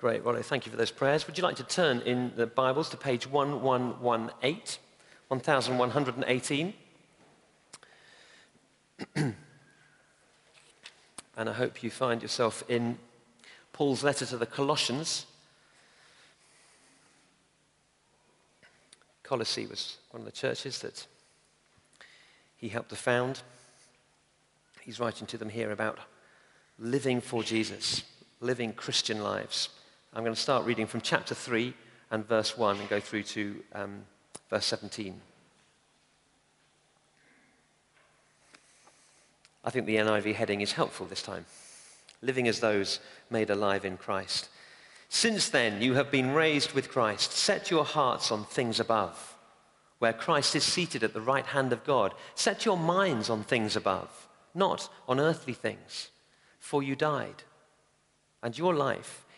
Great, Rollo, thank you for those prayers. Would you like to turn in the Bibles to page 1118, 1118? and I hope you find yourself in Paul's letter to the Colossians. Colossae was one of the churches that he helped to found. He's writing to them here about living for Jesus, living Christian lives. I'm going to start reading from chapter 3 and verse 1 and go through to um, verse 17. I think the NIV heading is helpful this time. Living as those made alive in Christ. Since then, you have been raised with Christ. Set your hearts on things above, where Christ is seated at the right hand of God. Set your minds on things above, not on earthly things, for you died, and your life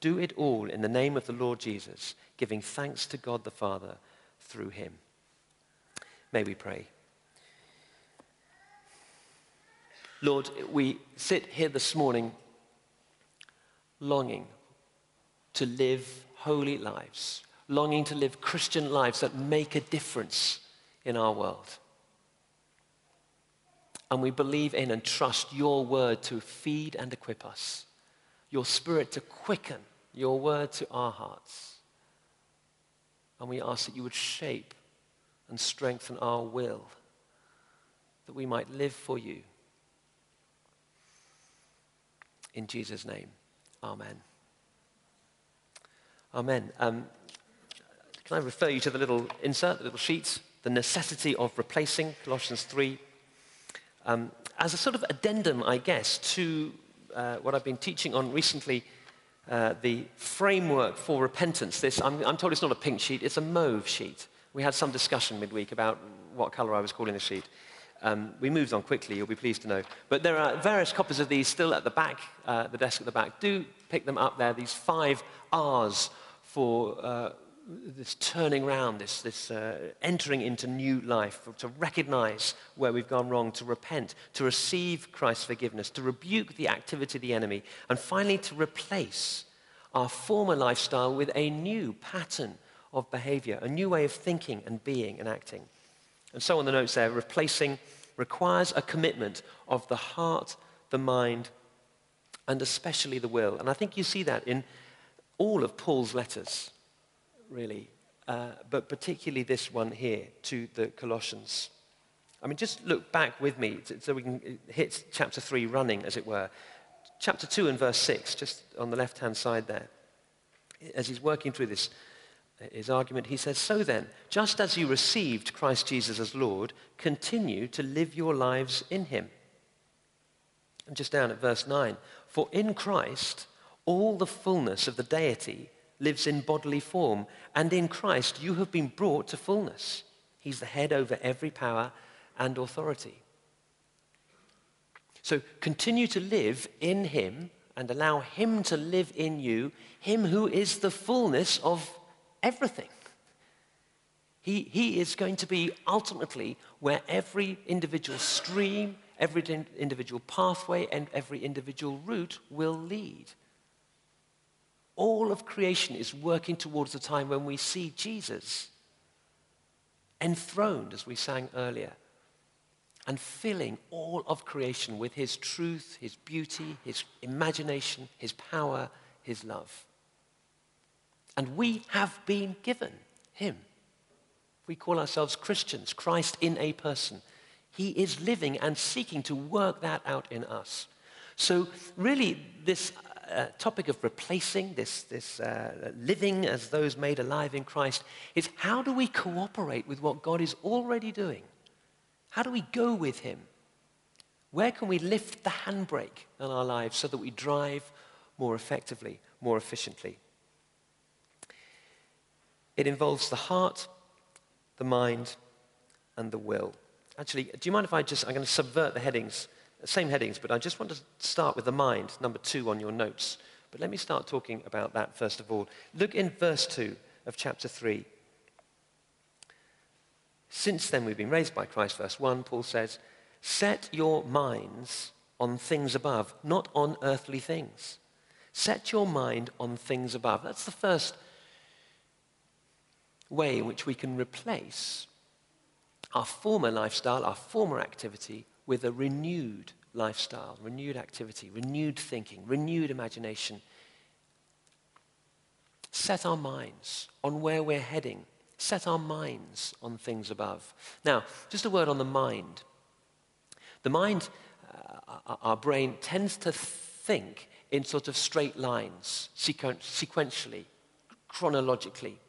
do it all in the name of the Lord Jesus, giving thanks to God the Father through him. May we pray. Lord, we sit here this morning longing to live holy lives, longing to live Christian lives that make a difference in our world. And we believe in and trust your word to feed and equip us, your spirit to quicken your word to our hearts. And we ask that you would shape and strengthen our will, that we might live for you. In Jesus' name, amen. Amen. Um, can I refer you to the little insert, the little sheet, the necessity of replacing, Colossians 3, um, as a sort of addendum, I guess, to uh, what I've been teaching on recently uh, the framework for repentance. This, I'm, I'm, told it's not a pink sheet, it's a mauve sheet. We had some discussion midweek about what color I was calling the sheet. Um, we moved on quickly, you'll be pleased to know. But there are various copies of these still at the back, uh, the desk at the back. Do pick them up there, these five R's for uh, this turning round, this, this uh, entering into new life, to recognize where we've gone wrong, to repent, to receive Christ's forgiveness, to rebuke the activity of the enemy, and finally to replace our former lifestyle with a new pattern of behavior, a new way of thinking and being and acting. And so on the notes there, replacing requires a commitment of the heart, the mind, and especially the will. And I think you see that in all of Paul's letters really, uh, but particularly this one here to the Colossians. I mean, just look back with me so we can hit chapter 3 running, as it were. Chapter 2 and verse 6, just on the left hand side there, as he's working through this his argument, he says, So then, just as you received Christ Jesus as Lord, continue to live your lives in him. And just down at verse 9, for in Christ, all the fullness of the deity lives in bodily form, and in Christ you have been brought to fullness. He's the head over every power and authority. So continue to live in him and allow him to live in you, him who is the fullness of everything. He, he is going to be ultimately where every individual stream, every individual pathway, and every individual route will lead. All of creation is working towards the time when we see Jesus enthroned, as we sang earlier, and filling all of creation with his truth, his beauty, his imagination, his power, his love. And we have been given him. We call ourselves Christians, Christ in a person. He is living and seeking to work that out in us. So, really, this topic of replacing, this, this uh, living as those made alive in Christ, is how do we cooperate with what God is already doing? How do we go with Him? Where can we lift the handbrake in our lives so that we drive more effectively, more efficiently? It involves the heart, the mind, and the will. Actually, do you mind if I just, I'm going to subvert the headings, same headings, but I just want to start with the mind, number two on your notes. But let me start talking about that first of all. Look in verse 2 of chapter 3. Since then we've been raised by Christ, verse 1, Paul says, Set your minds on things above, not on earthly things. Set your mind on things above. That's the first way in which we can replace our former lifestyle, our former activity, with a renewed lifestyle, renewed activity, renewed thinking, renewed imagination. Set our minds on where we're heading. Set our minds on things above. Now, just a word on the mind. The mind, uh, our brain, tends to think in sort of straight lines, sequentially, chronologically.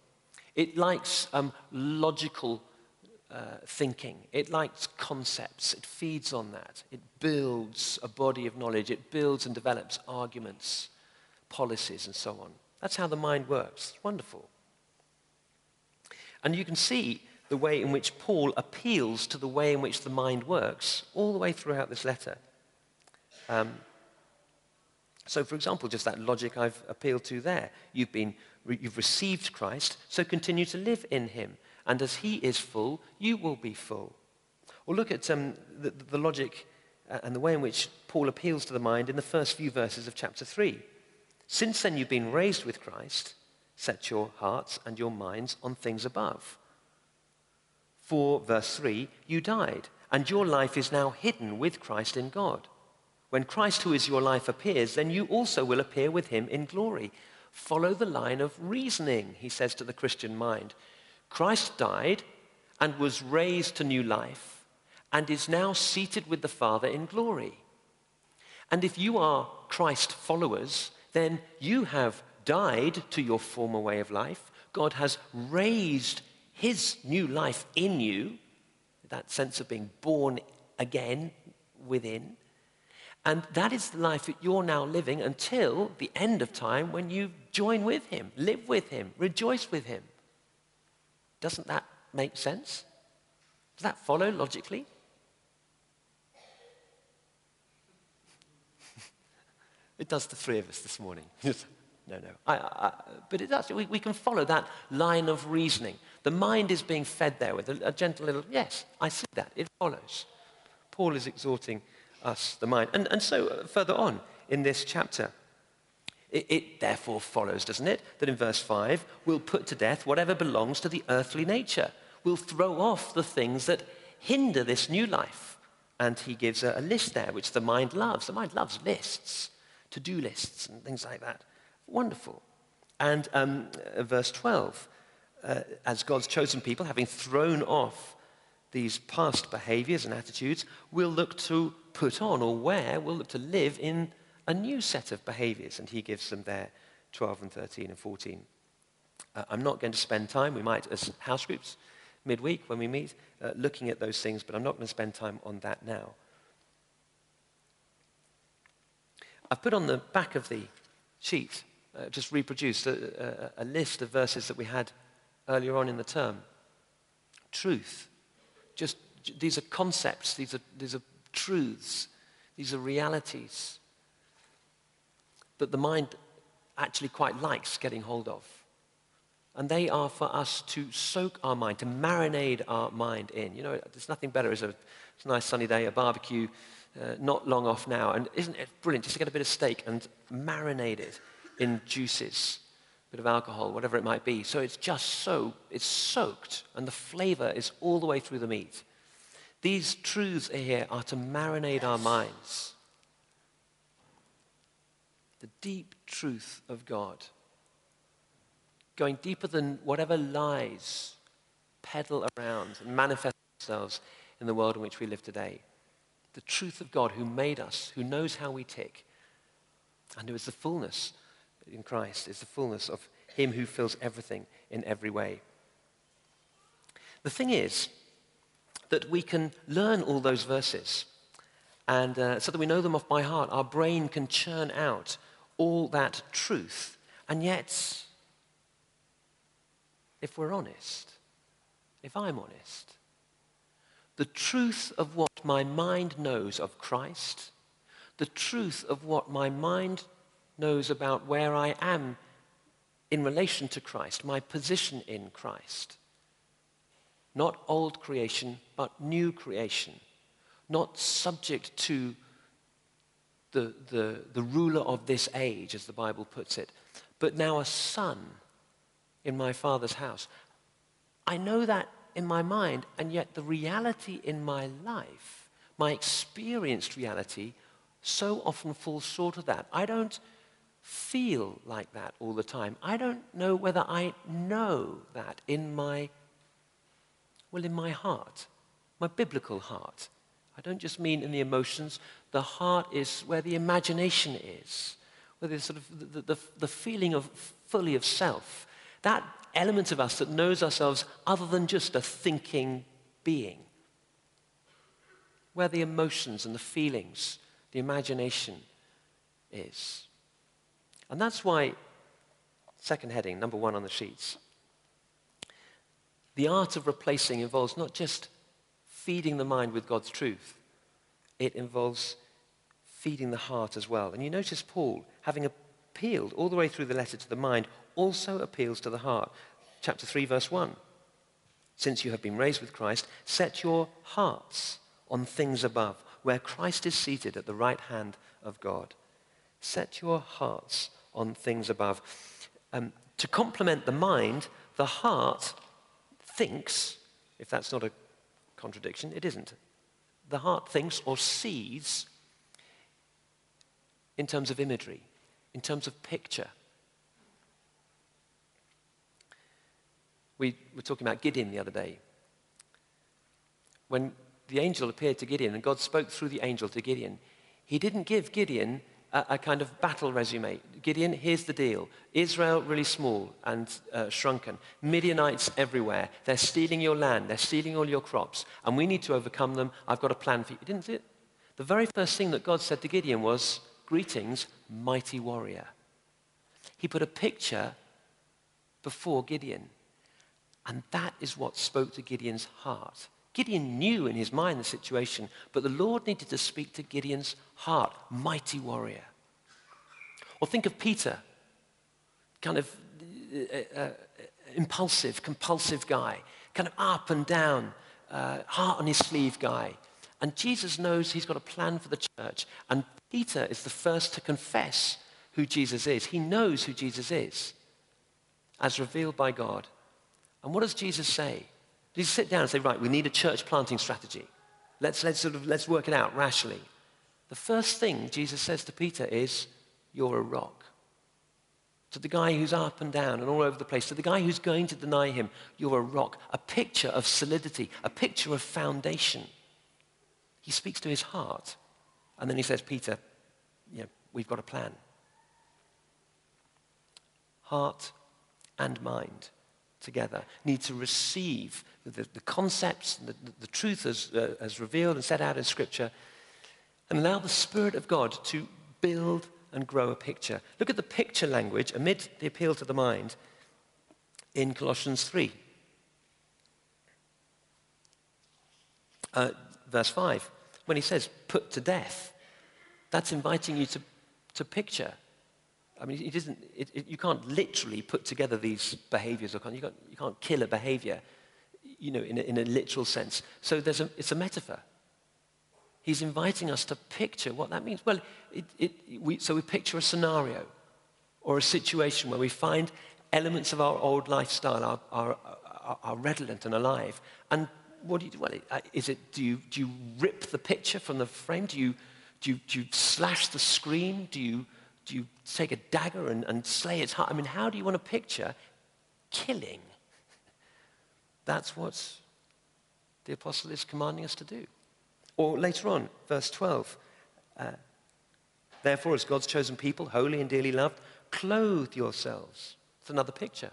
It likes um, logical uh, thinking. It likes concepts. It feeds on that. It builds a body of knowledge. It builds and develops arguments, policies, and so on. That's how the mind works. It's wonderful. And you can see the way in which Paul appeals to the way in which the mind works all the way throughout this letter. Um, so, for example, just that logic I've appealed to there. You've been You've received Christ, so continue to live in him. And as he is full, you will be full. Or look at um, the, the logic uh, and the way in which Paul appeals to the mind in the first few verses of chapter 3. Since then you've been raised with Christ, set your hearts and your minds on things above. For, verse 3, you died, and your life is now hidden with Christ in God. When Christ, who is your life, appears, then you also will appear with him in glory. Follow the line of reasoning, he says to the Christian mind. Christ died and was raised to new life and is now seated with the Father in glory. And if you are Christ followers, then you have died to your former way of life. God has raised his new life in you, that sense of being born again within. And that is the life that you're now living until the end of time when you join with him, live with him, rejoice with him. Doesn't that make sense? Does that follow logically? it does the three of us this morning. no, no. I, I, but it does. We, we, can follow that line of reasoning. The mind is being fed there with a, a gentle little, yes, I see that. It follows. Paul is exhorting us the mind. And, and so, uh, further on in this chapter, it, it, therefore follows, doesn't it, that in verse 5, we'll put to death whatever belongs to the earthly nature. We'll throw off the things that hinder this new life. And he gives a, a list there, which the mind loves. The mind loves lists, to do lists, and things like that. Wonderful. And um, uh, verse 12, uh, as God's chosen people, having thrown off these past behaviors and attitudes, we'll look to put on or wear, we'll look to live in a new set of behaviors. And he gives them there 12 and 13 and 14. Uh, I'm not going to spend time, we might as house groups midweek when we meet, uh, looking at those things, but I'm not going to spend time on that now. I've put on the back of the sheet, uh, just reproduced a, a, a list of verses that we had earlier on in the term. Truth. Just, these are concepts, these are, these are truths, these are realities that the mind actually quite likes getting hold of. And they are for us to soak our mind, to marinate our mind in. You know, there's nothing better. It's a, it's a nice sunny day, a barbecue, uh, not long off now. And isn't it brilliant just to get a bit of steak and marinate it in juices, a bit of alcohol, whatever it might be. So it's just so, it's soaked, and the flavor is all the way through the meat. These truths here are to marinate our minds. The deep truth of God going deeper than whatever lies peddle around and manifest themselves in the world in which we live today. The truth of God who made us, who knows how we tick, and who is the fullness in Christ, is the fullness of Him who fills everything in every way. The thing is that we can learn all those verses, and uh, so that we know them off by heart, our brain can churn out all that truth, and yet if we're honest, if I'm honest, the truth of what my mind knows of Christ, the truth of what my mind knows about where I am in relation to Christ, my position in Christ. Not old creation, but new creation. Not subject to the, the, the ruler of this age, as the Bible puts it, but now a son in my Father's house. I know that in my mind, and yet the reality in my life, my experienced reality, so often falls short of that. I don't feel like that all the time. I don't know whether I know that in my, well, in my heart, my biblical heart. I don't just mean in the emotions. The heart is where the imagination is, where there's sort of the, the, the feeling of fully of self that element of us that knows ourselves other than just a thinking being. Where the emotions and the feelings, the imagination is. And that's why, second heading, number one on the sheets, the art of replacing involves not just feeding the mind with God's truth, it involves feeding the heart as well. And you notice Paul having appealed all the way through the letter to the mind also appeals to the heart. Chapter 3, verse 1. Since you have been raised with Christ, set your hearts on things above, where Christ is seated at the right hand of God. Set your hearts on things above. Um, to complement the mind, the heart thinks, if that's not a contradiction, it isn't. The heart thinks or sees in terms of imagery, in terms of picture. We were talking about Gideon the other day. When the angel appeared to Gideon and God spoke through the angel to Gideon, he didn't give Gideon a, a kind of battle resume. Gideon, here's the deal Israel, really small and uh, shrunken. Midianites everywhere. They're stealing your land, they're stealing all your crops, and we need to overcome them. I've got a plan for you. Didn't it? The very first thing that God said to Gideon was, Greetings, mighty warrior. He put a picture before Gideon. And that is what spoke to Gideon's heart. Gideon knew in his mind the situation, but the Lord needed to speak to Gideon's heart, mighty warrior. Or think of Peter, kind of uh, uh, impulsive, compulsive guy, kind of up and down, uh, heart on his sleeve guy. And Jesus knows he's got a plan for the church. And Peter is the first to confess who Jesus is. He knows who Jesus is as revealed by God. And what does Jesus say? He sit down and say, right, we need a church planting strategy. Let's, let's, sort of, let's work it out rationally. The first thing Jesus says to Peter is, you're a rock. To the guy who's up and down and all over the place, to the guy who's going to deny him, you're a rock. A picture of solidity, a picture of foundation. He speaks to his heart. And then he says, Peter, you we've got a plan. Heart and mind together, need to receive the, the concepts, the, the truth as, uh, as revealed and set out in Scripture, and allow the Spirit of God to build and grow a picture. Look at the picture language amid the appeal to the mind in Colossians 3. Uh, verse 5, when he says, put to death, that's inviting you to, to picture. I mean, it isn't, it, it, you can't literally put together these behaviors, or can't, you, can't, you can't kill a behavior, you know, in a, in a literal sense. So there's a, it's a metaphor. He's inviting us to picture what that means. Well, it, we, so we picture a scenario or a situation where we find elements of our old lifestyle are, are, are, are redolent and alive. And what do you do? Well, uh, is it, do, you, do you rip the picture from the frame? Do you, do you, do you slash the screen? Do you, do you take a dagger and, and slay its heart? I mean, how do you want to picture killing? That's what the apostle is commanding us to do. Or later on, verse 12. Uh, Therefore, as God's chosen people, holy and dearly loved, clothe yourselves. It's another picture.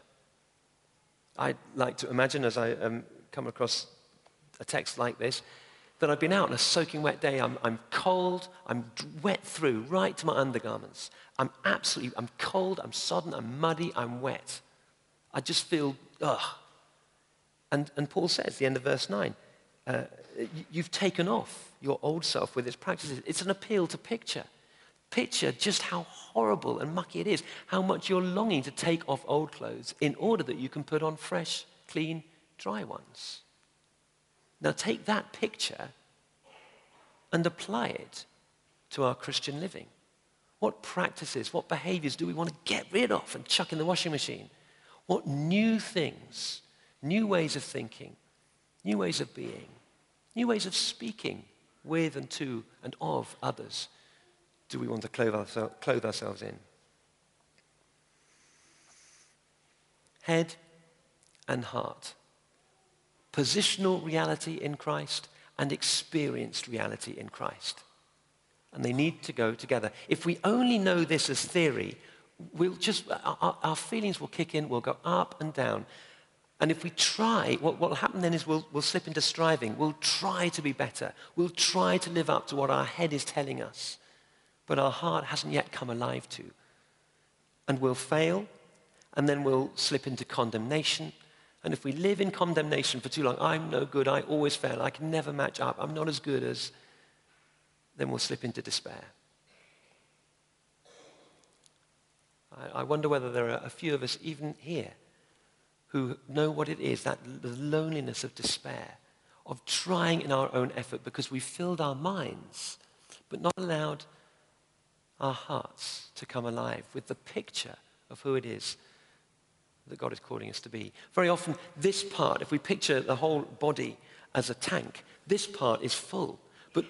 I'd like to imagine as I um, come across a text like this that I've been out on a soaking wet day. I'm, I'm cold. I'm wet through right to my undergarments. I'm absolutely, I'm cold. I'm sodden. I'm muddy. I'm wet. I just feel, ugh. And, and Paul says, the end of verse 9, uh, you've taken off your old self with its practices. It's an appeal to picture. Picture just how horrible and mucky it is, how much you're longing to take off old clothes in order that you can put on fresh, clean, dry ones. Now take that picture and apply it to our Christian living. What practices, what behaviors do we want to get rid of and chuck in the washing machine? What new things, new ways of thinking, new ways of being, new ways of speaking with and to and of others do we want to clothe, ourse- clothe ourselves in? Head and heart. Positional reality in Christ and experienced reality in Christ. And they need to go together. If we only know this as theory, we'll just, our, our feelings will kick in, we'll go up and down. And if we try, what will happen then is we'll, we'll slip into striving. We'll try to be better. We'll try to live up to what our head is telling us but our heart hasn't yet come alive to. And we'll fail, and then we'll slip into condemnation. And if we live in condemnation for too long, I'm no good, I always fail, I can never match up, I'm not as good as, then we'll slip into despair. I, I wonder whether there are a few of us, even here, who know what it is that the loneliness of despair, of trying in our own effort because we've filled our minds, but not allowed our hearts to come alive with the picture of who it is that God is calling us to be. Very often, this part, if we picture the whole body as a tank, this part is full, but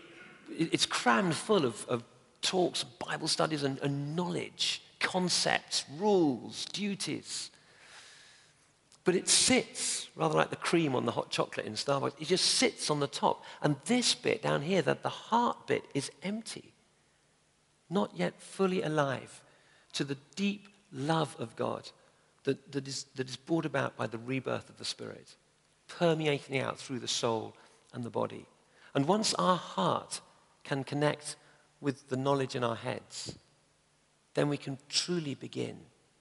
it's crammed full of, of talks, Bible studies, and, and knowledge, concepts, rules, duties. But it sits, rather like the cream on the hot chocolate in Starbucks, it just sits on the top. And this bit down here, that the heart bit, is empty not yet fully alive to the deep love of God that, that, is, that is brought about by the rebirth of the Spirit, permeating out through the soul and the body. And once our heart can connect with the knowledge in our heads, then we can truly begin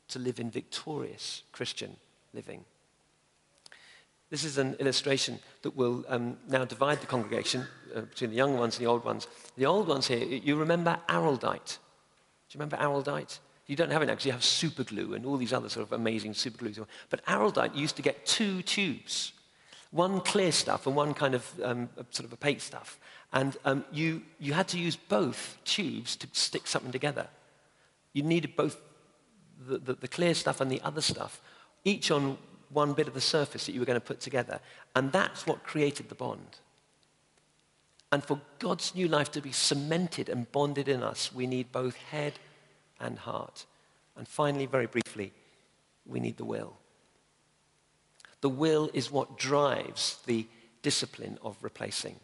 to live in victorious Christian living. This is an illustration that will um, now divide the congregation uh, between the young ones and the old ones. The old ones here, you remember araldite. Do you remember araldite? You don't have it now because you have super glue and all these other sort of amazing super glues. But araldite used to get two tubes, one clear stuff and one kind of um, sort of opaque stuff. And um, you, you had to use both tubes to stick something together. You needed both the, the, the clear stuff and the other stuff, each on one bit of the surface that you were going to put together. And that's what created the bond. And for God's new life to be cemented and bonded in us, we need both head and heart. And finally, very briefly, we need the will. The will is what drives the discipline of replacing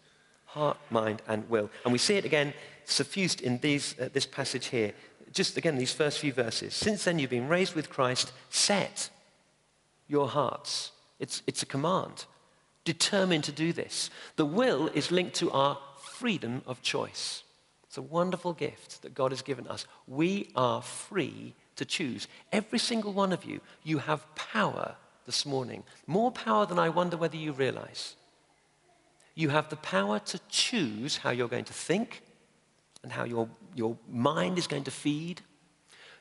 heart, mind, and will. And we see it again suffused in these, uh, this passage here. Just again, these first few verses. Since then, you've been raised with Christ, set your hearts. It's, it's a command. Determined to do this. The will is linked to our freedom of choice. It's a wonderful gift that God has given us. We are free to choose. Every single one of you, you have power this morning. More power than I wonder whether you realize. You have the power to choose how you're going to think and how your, your mind is going to feed.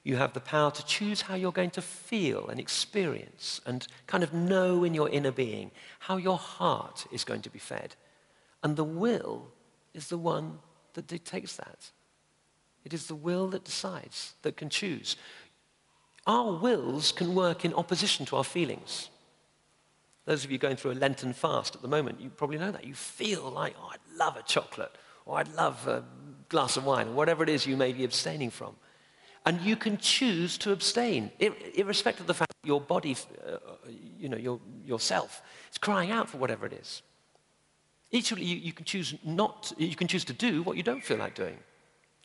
You have the power to choose how you're going to feel and experience and kind of know in your inner being how your heart is going to be fed. And the will is the one that dictates that. It is the will that decides, that can choose. Our wills can work in opposition to our feelings. Those of you going through a Lenten fast at the moment, you probably know that. You feel like, oh, I'd love a chocolate, or I'd love a glass of wine, or whatever it is you may be abstaining from. And you can choose to abstain, irrespective of the fact that your body, uh, you know, your, yourself, is crying out for whatever it is. Equally, you, you, can choose not, you can choose to do what you don't feel like doing.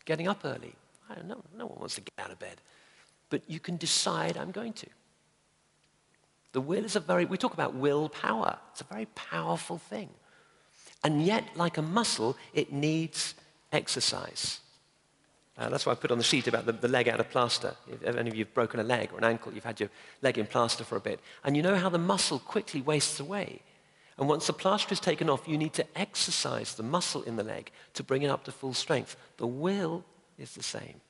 Getting up early. I don't know, no one wants to get out of bed. But you can decide, I'm going to. The will is a very, we talk about willpower. It's a very powerful thing. And yet, like a muscle, it needs exercise. Uh, that's why I put on the sheet about the, the, leg out of plaster. If any of you have broken a leg or an ankle, you've had your leg in plaster for a bit. And you know how the muscle quickly wastes away. And once the plaster is taken off, you need to exercise the muscle in the leg to bring it up to full strength. The will is the same.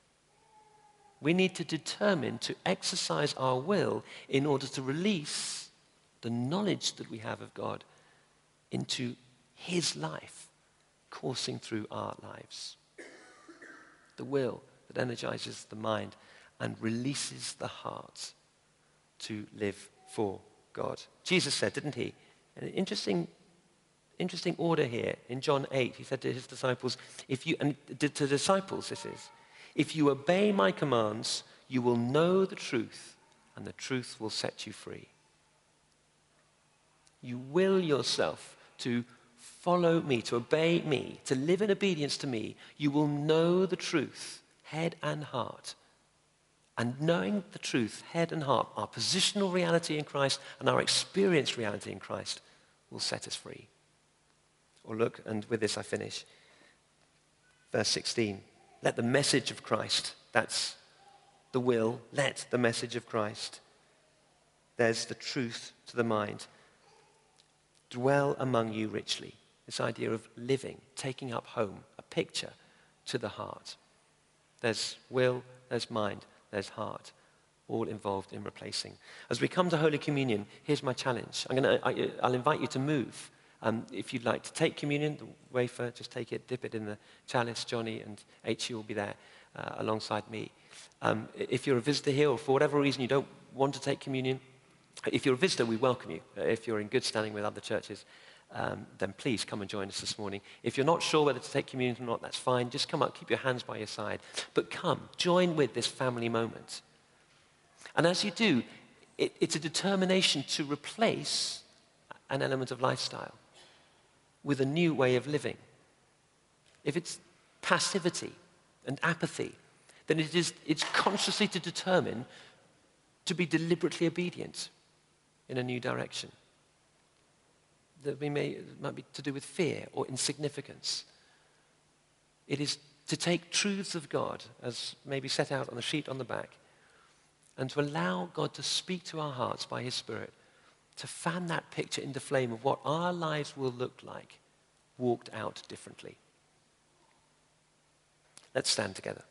We need to determine to exercise our will in order to release the knowledge that we have of God into His life coursing through our lives. The will that energizes the mind and releases the heart to live for God. Jesus said, didn't he? An interesting, interesting order here in John 8. He said to his disciples, if you, and to disciples this is, if you obey my commands, you will know the truth, and the truth will set you free. You will yourself to follow me, to obey me, to live in obedience to me. You will know the truth, head and heart. And knowing the truth, head and heart, our positional reality in Christ and our experienced reality in Christ will set us free. Or look, and with this I finish. Verse 16. Let the message of Christ, that's the will, let the message of Christ, there's the truth to the mind, dwell among you richly. This idea of living, taking up home, a picture to the heart. There's will, there's mind, there's heart, all involved in replacing. As we come to Holy Communion, here's my challenge. I'm gonna, I, I'll invite you to move um, if you'd like to take communion, the wafer, just take it, dip it in the chalice. Johnny and H.U. will be there uh, alongside me. Um, if you're a visitor here, or for whatever reason you don't want to take communion, if you're a visitor, we welcome you. If you're in good standing with other churches, um, then please come and join us this morning. If you're not sure whether to take communion or not, that's fine. Just come up, keep your hands by your side. But come, join with this family moment. And as you do, it, it's a determination to replace an element of lifestyle with a new way of living. If it's passivity and apathy, then it is, it's consciously to determine to be deliberately obedient in a new direction. That we may, might be to do with fear or insignificance. It is to take truths of God, as maybe set out on the sheet on the back, and to allow God to speak to our hearts by His Spirit to fan that picture into flame of what our lives will look like walked out differently. Let's stand together.